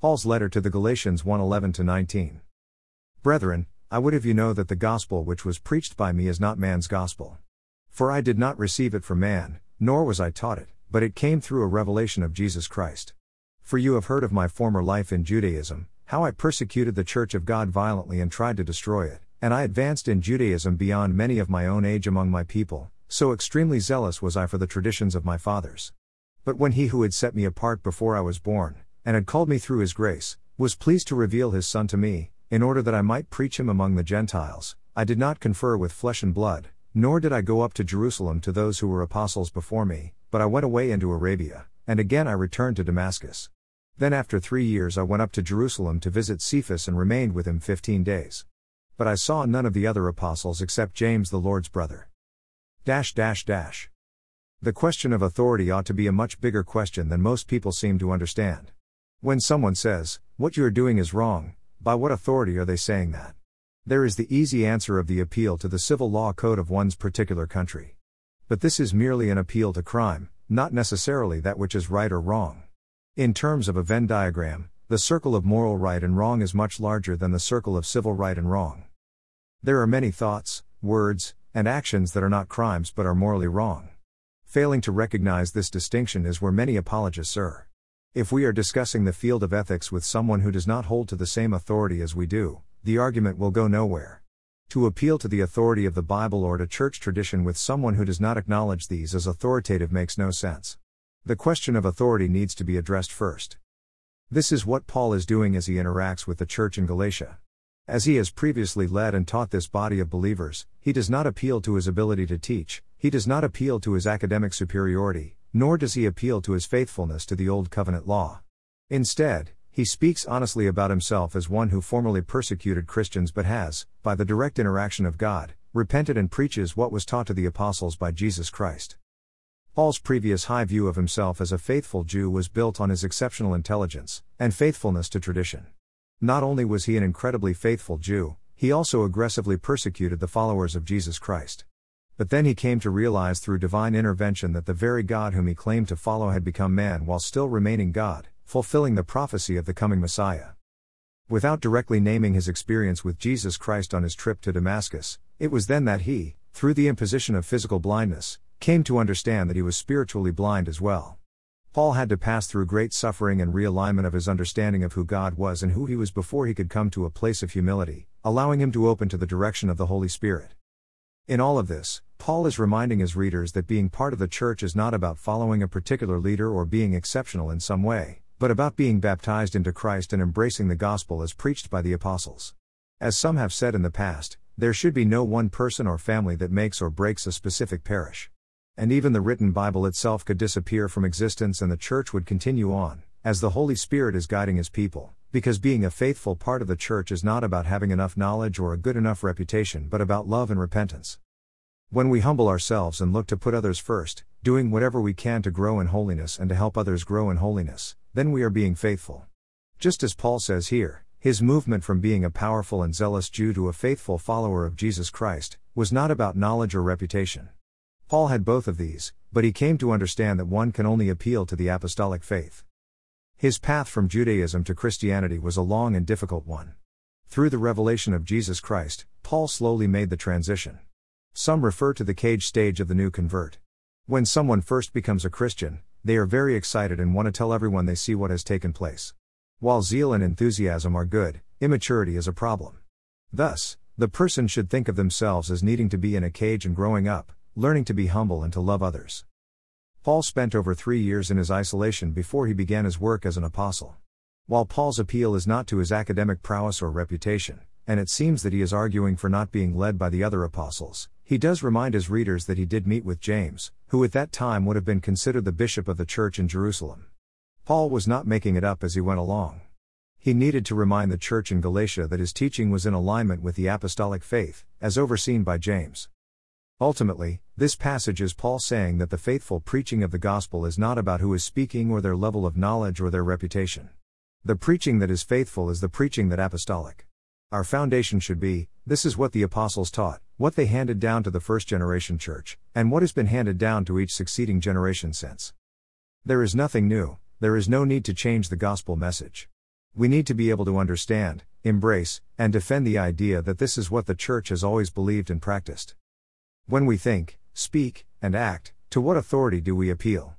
Paul's letter to the Galatians 1:11 19. Brethren, I would have you know that the gospel which was preached by me is not man's gospel. For I did not receive it from man, nor was I taught it, but it came through a revelation of Jesus Christ. For you have heard of my former life in Judaism, how I persecuted the church of God violently and tried to destroy it, and I advanced in Judaism beyond many of my own age among my people, so extremely zealous was I for the traditions of my fathers. But when he who had set me apart before I was born, and had called me through his grace, was pleased to reveal his Son to me, in order that I might preach him among the Gentiles, I did not confer with flesh and blood, nor did I go up to Jerusalem to those who were apostles before me, but I went away into Arabia, and again I returned to Damascus. Then after three years I went up to Jerusalem to visit Cephas and remained with him fifteen days. But I saw none of the other apostles except James the Lord's brother. Dash dash dash. The question of authority ought to be a much bigger question than most people seem to understand. When someone says, What you are doing is wrong, by what authority are they saying that? There is the easy answer of the appeal to the civil law code of one's particular country. But this is merely an appeal to crime, not necessarily that which is right or wrong. In terms of a Venn diagram, the circle of moral right and wrong is much larger than the circle of civil right and wrong. There are many thoughts, words, and actions that are not crimes but are morally wrong. Failing to recognize this distinction is where many apologists err. If we are discussing the field of ethics with someone who does not hold to the same authority as we do, the argument will go nowhere. To appeal to the authority of the Bible or to church tradition with someone who does not acknowledge these as authoritative makes no sense. The question of authority needs to be addressed first. This is what Paul is doing as he interacts with the church in Galatia. As he has previously led and taught this body of believers, he does not appeal to his ability to teach, he does not appeal to his academic superiority, nor does he appeal to his faithfulness to the Old Covenant law. Instead, he speaks honestly about himself as one who formerly persecuted Christians but has, by the direct interaction of God, repented and preaches what was taught to the apostles by Jesus Christ. Paul's previous high view of himself as a faithful Jew was built on his exceptional intelligence and faithfulness to tradition. Not only was he an incredibly faithful Jew, he also aggressively persecuted the followers of Jesus Christ. But then he came to realize through divine intervention that the very God whom he claimed to follow had become man while still remaining God, fulfilling the prophecy of the coming Messiah. Without directly naming his experience with Jesus Christ on his trip to Damascus, it was then that he, through the imposition of physical blindness, came to understand that he was spiritually blind as well. Paul had to pass through great suffering and realignment of his understanding of who God was and who he was before he could come to a place of humility, allowing him to open to the direction of the Holy Spirit. In all of this, Paul is reminding his readers that being part of the church is not about following a particular leader or being exceptional in some way, but about being baptized into Christ and embracing the gospel as preached by the apostles. As some have said in the past, there should be no one person or family that makes or breaks a specific parish. And even the written Bible itself could disappear from existence and the church would continue on, as the Holy Spirit is guiding his people because being a faithful part of the church is not about having enough knowledge or a good enough reputation but about love and repentance. When we humble ourselves and look to put others first, doing whatever we can to grow in holiness and to help others grow in holiness, then we are being faithful. Just as Paul says here, his movement from being a powerful and zealous Jew to a faithful follower of Jesus Christ was not about knowledge or reputation. Paul had both of these, but he came to understand that one can only appeal to the apostolic faith. His path from Judaism to Christianity was a long and difficult one. Through the revelation of Jesus Christ, Paul slowly made the transition. Some refer to the cage stage of the new convert. When someone first becomes a Christian, they are very excited and want to tell everyone they see what has taken place. While zeal and enthusiasm are good, immaturity is a problem. Thus, the person should think of themselves as needing to be in a cage and growing up, learning to be humble and to love others. Paul spent over three years in his isolation before he began his work as an apostle. While Paul's appeal is not to his academic prowess or reputation, and it seems that he is arguing for not being led by the other apostles, he does remind his readers that he did meet with James, who at that time would have been considered the bishop of the church in Jerusalem. Paul was not making it up as he went along. He needed to remind the church in Galatia that his teaching was in alignment with the apostolic faith, as overseen by James. Ultimately, this passage is Paul saying that the faithful preaching of the gospel is not about who is speaking or their level of knowledge or their reputation. The preaching that is faithful is the preaching that apostolic. Our foundation should be this is what the apostles taught, what they handed down to the first generation church, and what has been handed down to each succeeding generation since. There is nothing new, there is no need to change the gospel message. we need to be able to understand, embrace, and defend the idea that this is what the Church has always believed and practiced. When we think, speak, and act, to what authority do we appeal?